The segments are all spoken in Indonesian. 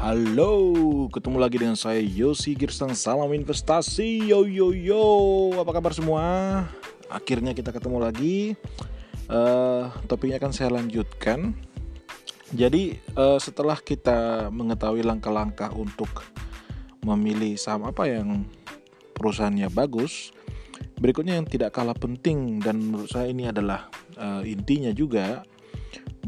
Halo, ketemu lagi dengan saya Yosi Girsang Salam Investasi. Yo yo yo, apa kabar semua? Akhirnya kita ketemu lagi. Uh, topiknya akan saya lanjutkan. Jadi uh, setelah kita mengetahui langkah-langkah untuk memilih saham apa yang perusahaannya bagus, berikutnya yang tidak kalah penting dan menurut saya ini adalah uh, intinya juga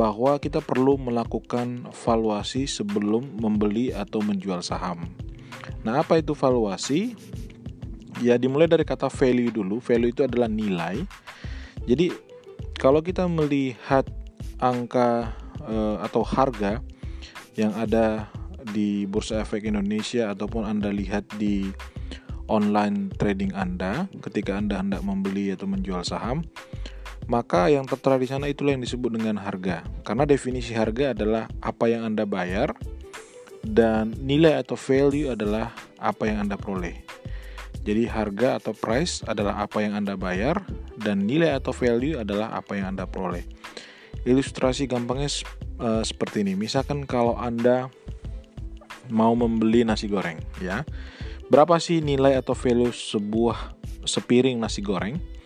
bahwa kita perlu melakukan valuasi sebelum membeli atau menjual saham. Nah, apa itu valuasi? Ya, dimulai dari kata value dulu. Value itu adalah nilai. Jadi, kalau kita melihat angka e, atau harga yang ada di Bursa Efek Indonesia ataupun Anda lihat di online trading Anda ketika Anda hendak membeli atau menjual saham, maka yang tertera di sana itulah yang disebut dengan harga. Karena definisi harga adalah apa yang Anda bayar dan nilai atau value adalah apa yang Anda peroleh. Jadi harga atau price adalah apa yang Anda bayar dan nilai atau value adalah apa yang Anda peroleh. Ilustrasi gampangnya uh, seperti ini. Misalkan kalau Anda mau membeli nasi goreng, ya. Berapa sih nilai atau value sebuah sepiring nasi goreng?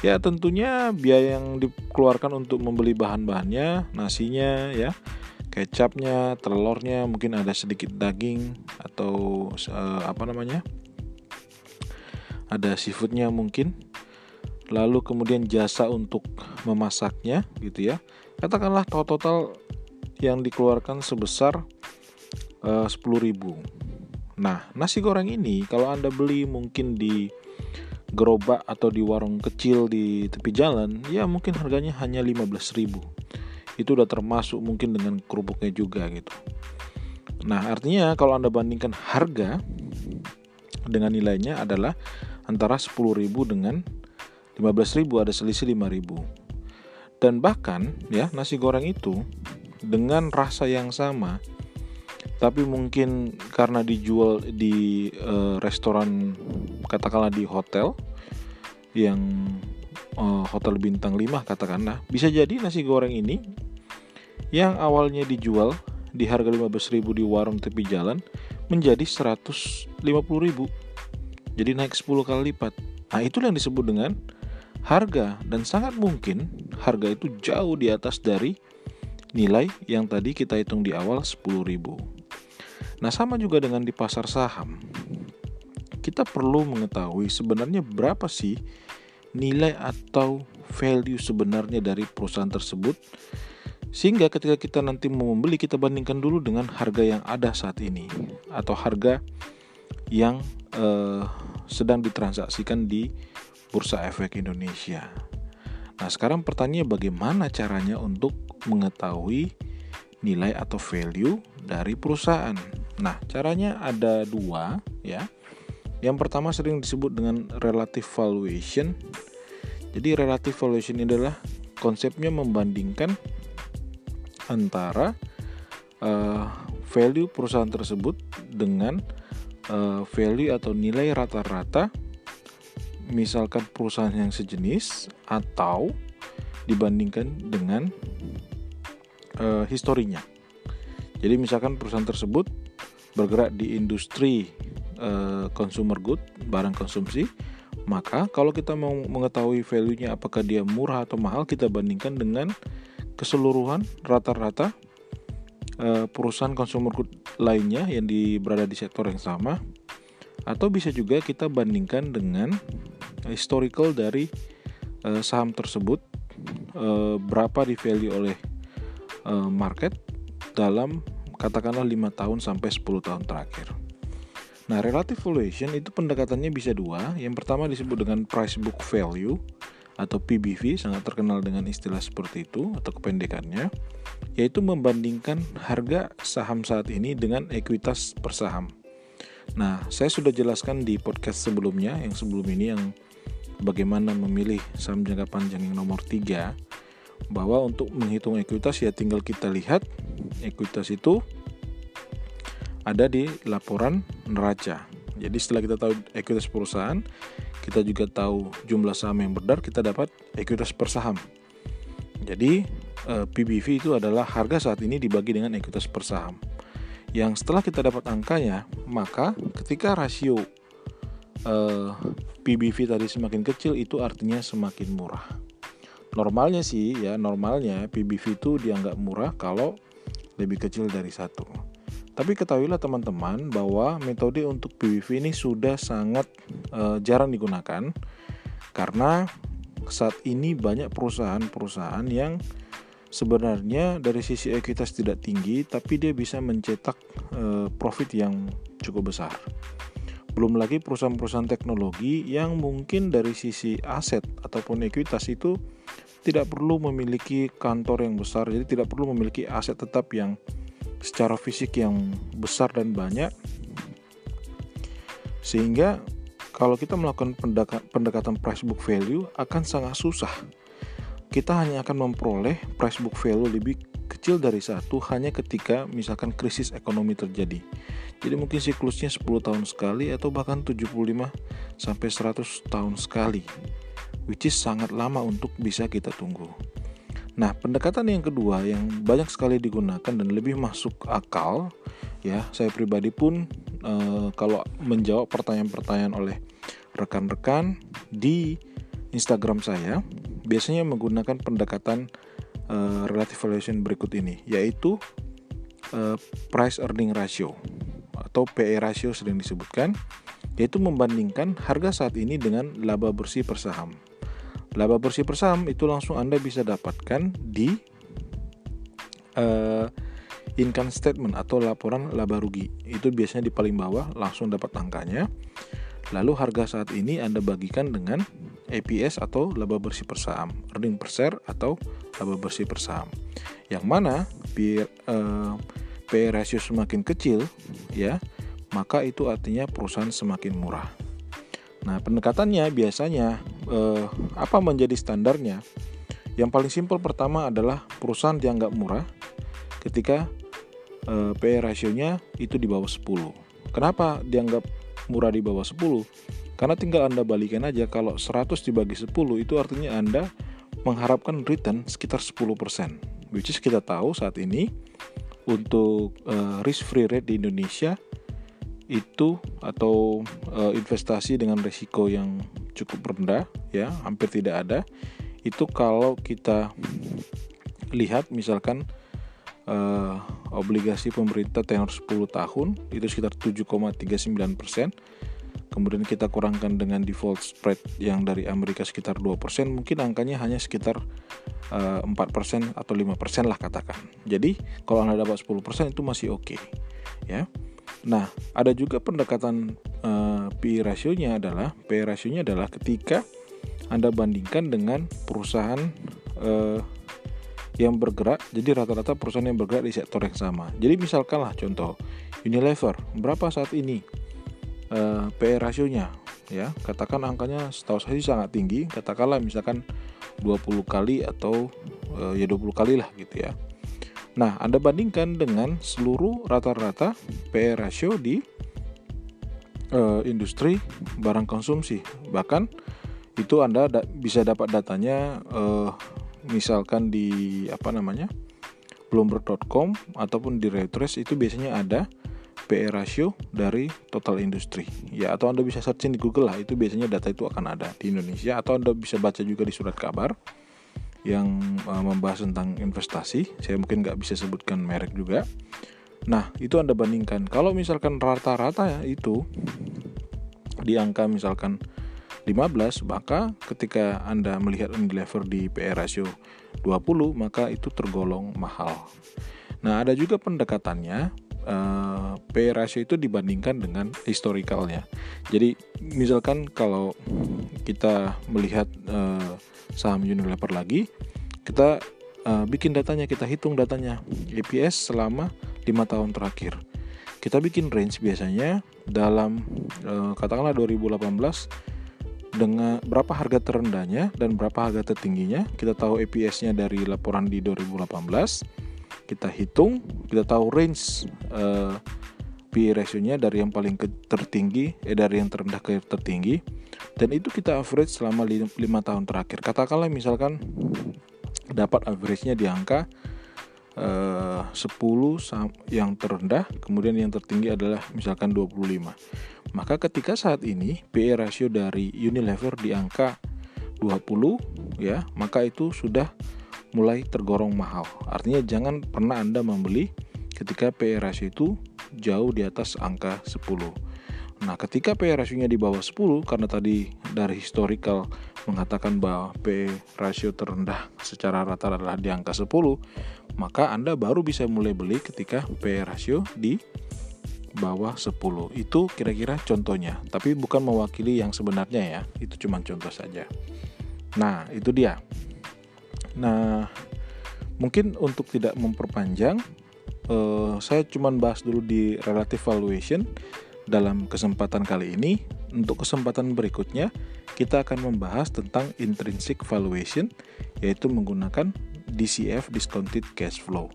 Ya tentunya biaya yang dikeluarkan untuk membeli bahan-bahannya, nasinya ya, kecapnya, telurnya, mungkin ada sedikit daging atau uh, apa namanya? Ada seafoodnya mungkin. Lalu kemudian jasa untuk memasaknya gitu ya. Katakanlah total yang dikeluarkan sebesar uh, 10.000. Nah, nasi goreng ini kalau Anda beli mungkin di gerobak atau di warung kecil di tepi jalan, ya mungkin harganya hanya 15.000. Itu udah termasuk mungkin dengan kerupuknya juga gitu. Nah, artinya kalau Anda bandingkan harga dengan nilainya adalah antara 10.000 dengan 15.000 ada selisih 5.000. Dan bahkan ya nasi goreng itu dengan rasa yang sama tapi mungkin karena dijual di uh, restoran katakanlah di hotel yang uh, hotel bintang 5 katakanlah bisa jadi nasi goreng ini yang awalnya dijual di harga 15.000 di warung tepi jalan menjadi 150.000 jadi naik 10 kali lipat. Nah itulah yang disebut dengan harga. Dan sangat mungkin harga itu jauh di atas dari nilai yang tadi kita hitung di awal 10.000 Nah, sama juga dengan di pasar saham. Kita perlu mengetahui sebenarnya berapa sih nilai atau value sebenarnya dari perusahaan tersebut sehingga ketika kita nanti mau membeli kita bandingkan dulu dengan harga yang ada saat ini atau harga yang eh, sedang ditransaksikan di Bursa Efek Indonesia. Nah, sekarang pertanyaannya bagaimana caranya untuk mengetahui nilai atau value dari perusahaan? Nah, caranya ada dua ya. Yang pertama sering disebut dengan relative valuation. Jadi relative valuation ini adalah konsepnya membandingkan antara uh, value perusahaan tersebut dengan uh, value atau nilai rata-rata misalkan perusahaan yang sejenis atau dibandingkan dengan uh, historinya. Jadi misalkan perusahaan tersebut bergerak di industri uh, consumer good, barang konsumsi, maka kalau kita mau mengetahui value-nya apakah dia murah atau mahal, kita bandingkan dengan keseluruhan rata-rata uh, perusahaan consumer good lainnya yang di, berada di sektor yang sama. Atau bisa juga kita bandingkan dengan historical dari uh, saham tersebut uh, berapa di value oleh uh, market dalam katakanlah 5 tahun sampai 10 tahun terakhir. Nah, relative valuation itu pendekatannya bisa dua. Yang pertama disebut dengan price book value atau PBV, sangat terkenal dengan istilah seperti itu atau kependekannya, yaitu membandingkan harga saham saat ini dengan ekuitas per saham. Nah, saya sudah jelaskan di podcast sebelumnya, yang sebelum ini yang bagaimana memilih saham jangka panjang yang nomor 3 bahwa untuk menghitung ekuitas ya tinggal kita lihat ekuitas itu ada di laporan neraca. Jadi setelah kita tahu ekuitas perusahaan, kita juga tahu jumlah saham yang beredar, kita dapat ekuitas per saham. Jadi eh, PBV itu adalah harga saat ini dibagi dengan ekuitas per saham. yang setelah kita dapat angkanya maka ketika rasio uh, PBV tadi semakin kecil itu artinya semakin murah normalnya sih ya normalnya PBV itu dianggap murah kalau lebih kecil dari satu tapi ketahuilah teman-teman bahwa metode untuk PBV ini sudah sangat uh, jarang digunakan karena saat ini banyak perusahaan-perusahaan yang sebenarnya dari sisi ekuitas tidak tinggi tapi dia bisa mencetak uh, profit yang cukup besar. Belum lagi perusahaan-perusahaan teknologi yang mungkin dari sisi aset ataupun ekuitas itu tidak perlu memiliki kantor yang besar, jadi tidak perlu memiliki aset tetap yang secara fisik yang besar dan banyak. Sehingga kalau kita melakukan pendekatan price book value akan sangat susah. Kita hanya akan memperoleh price book value lebih kecil dari satu hanya ketika misalkan krisis ekonomi terjadi. Jadi mungkin siklusnya 10 tahun sekali atau bahkan 75 sampai 100 tahun sekali. Which is sangat lama untuk bisa kita tunggu. Nah, pendekatan yang kedua yang banyak sekali digunakan dan lebih masuk akal ya, saya pribadi pun e, kalau menjawab pertanyaan-pertanyaan oleh rekan-rekan di Instagram saya, biasanya menggunakan pendekatan e, relative valuation berikut ini, yaitu e, price earning ratio atau PE ratio sering disebutkan, yaitu membandingkan harga saat ini dengan laba bersih per saham. Laba bersih per saham itu langsung Anda bisa dapatkan di uh, income statement atau laporan laba rugi. Itu biasanya di paling bawah langsung dapat angkanya. Lalu harga saat ini Anda bagikan dengan EPS atau laba bersih per saham, earning per share atau laba bersih per saham. Yang mana biar uh, PE ratio semakin kecil ya, maka itu artinya perusahaan semakin murah. Nah, pendekatannya biasanya eh, apa menjadi standarnya? Yang paling simpel pertama adalah perusahaan dianggap murah ketika eh, PE rasionya itu di bawah 10. Kenapa dianggap murah di bawah 10? Karena tinggal Anda balikan aja kalau 100 dibagi 10 itu artinya Anda mengharapkan return sekitar 10%. Which is kita tahu saat ini untuk uh, risk free rate di Indonesia itu atau e, investasi dengan risiko yang cukup rendah ya hampir tidak ada itu kalau kita lihat misalkan e, obligasi pemerintah tenor 10 tahun itu sekitar 7,39 persen kemudian kita kurangkan dengan default spread yang dari Amerika sekitar 2% mungkin angkanya hanya sekitar uh, 4% atau 5% lah katakan. Jadi kalau Anda dapat 10% itu masih oke okay, ya Nah, ada juga pendekatan uh, P rasionya adalah P rasionya adalah ketika Anda bandingkan dengan perusahaan uh, yang bergerak, jadi rata-rata perusahaan yang bergerak di sektor yang sama. Jadi misalkanlah contoh Unilever, berapa saat ini uh, P rasionya? Ya, katakan angkanya setahu saya sangat tinggi, katakanlah misalkan 20 kali atau uh, ya 20 kali lah gitu ya. Nah, Anda bandingkan dengan seluruh rata-rata PE ratio di uh, industri barang konsumsi. Bahkan itu Anda da bisa dapat datanya uh, misalkan di apa namanya? bloomberg.com ataupun di Reuters itu biasanya ada PE ratio dari total industri. Ya, atau Anda bisa searching di Google lah, itu biasanya data itu akan ada di Indonesia atau Anda bisa baca juga di surat kabar yang uh, membahas tentang investasi. Saya mungkin nggak bisa sebutkan merek juga. Nah, itu Anda bandingkan. Kalau misalkan rata-rata ya itu di angka misalkan 15, maka ketika Anda melihat Unilever di PE ratio 20, maka itu tergolong mahal. Nah, ada juga pendekatannya uh, PE ratio itu dibandingkan dengan historicalnya. Jadi, misalkan kalau kita melihat uh, saham Unilever lagi kita uh, bikin datanya kita hitung datanya EPS selama lima tahun terakhir. Kita bikin range biasanya dalam uh, katakanlah 2018 dengan berapa harga terendahnya dan berapa harga tertingginya. Kita tahu EPS-nya dari laporan di 2018 kita hitung kita tahu range uh, PE ratio-nya dari yang paling tertinggi eh dari yang terendah ke tertinggi dan itu kita average selama 5 tahun terakhir. Katakanlah misalkan dapat average-nya di angka eh, 10 yang terendah, kemudian yang tertinggi adalah misalkan 25. Maka ketika saat ini PE rasio dari Unilever di angka 20 ya, maka itu sudah mulai tergolong mahal. Artinya jangan pernah Anda membeli ketika PE rasio itu jauh di atas angka 10. Nah, ketika PE rasionya di bawah 10 karena tadi dari historical mengatakan bahwa PE rasio terendah secara rata adalah di angka 10, maka Anda baru bisa mulai beli ketika PE rasio di bawah 10. Itu kira-kira contohnya, tapi bukan mewakili yang sebenarnya ya. Itu cuma contoh saja. Nah, itu dia. Nah, mungkin untuk tidak memperpanjang eh, saya cuma bahas dulu di relative valuation dalam kesempatan kali ini. Untuk kesempatan berikutnya, kita akan membahas tentang intrinsic valuation, yaitu menggunakan DCF (discounted cash flow).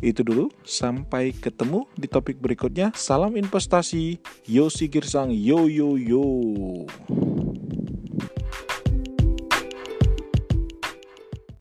Itu dulu, sampai ketemu di topik berikutnya. Salam investasi, Yosi Girsang, yo yo yo.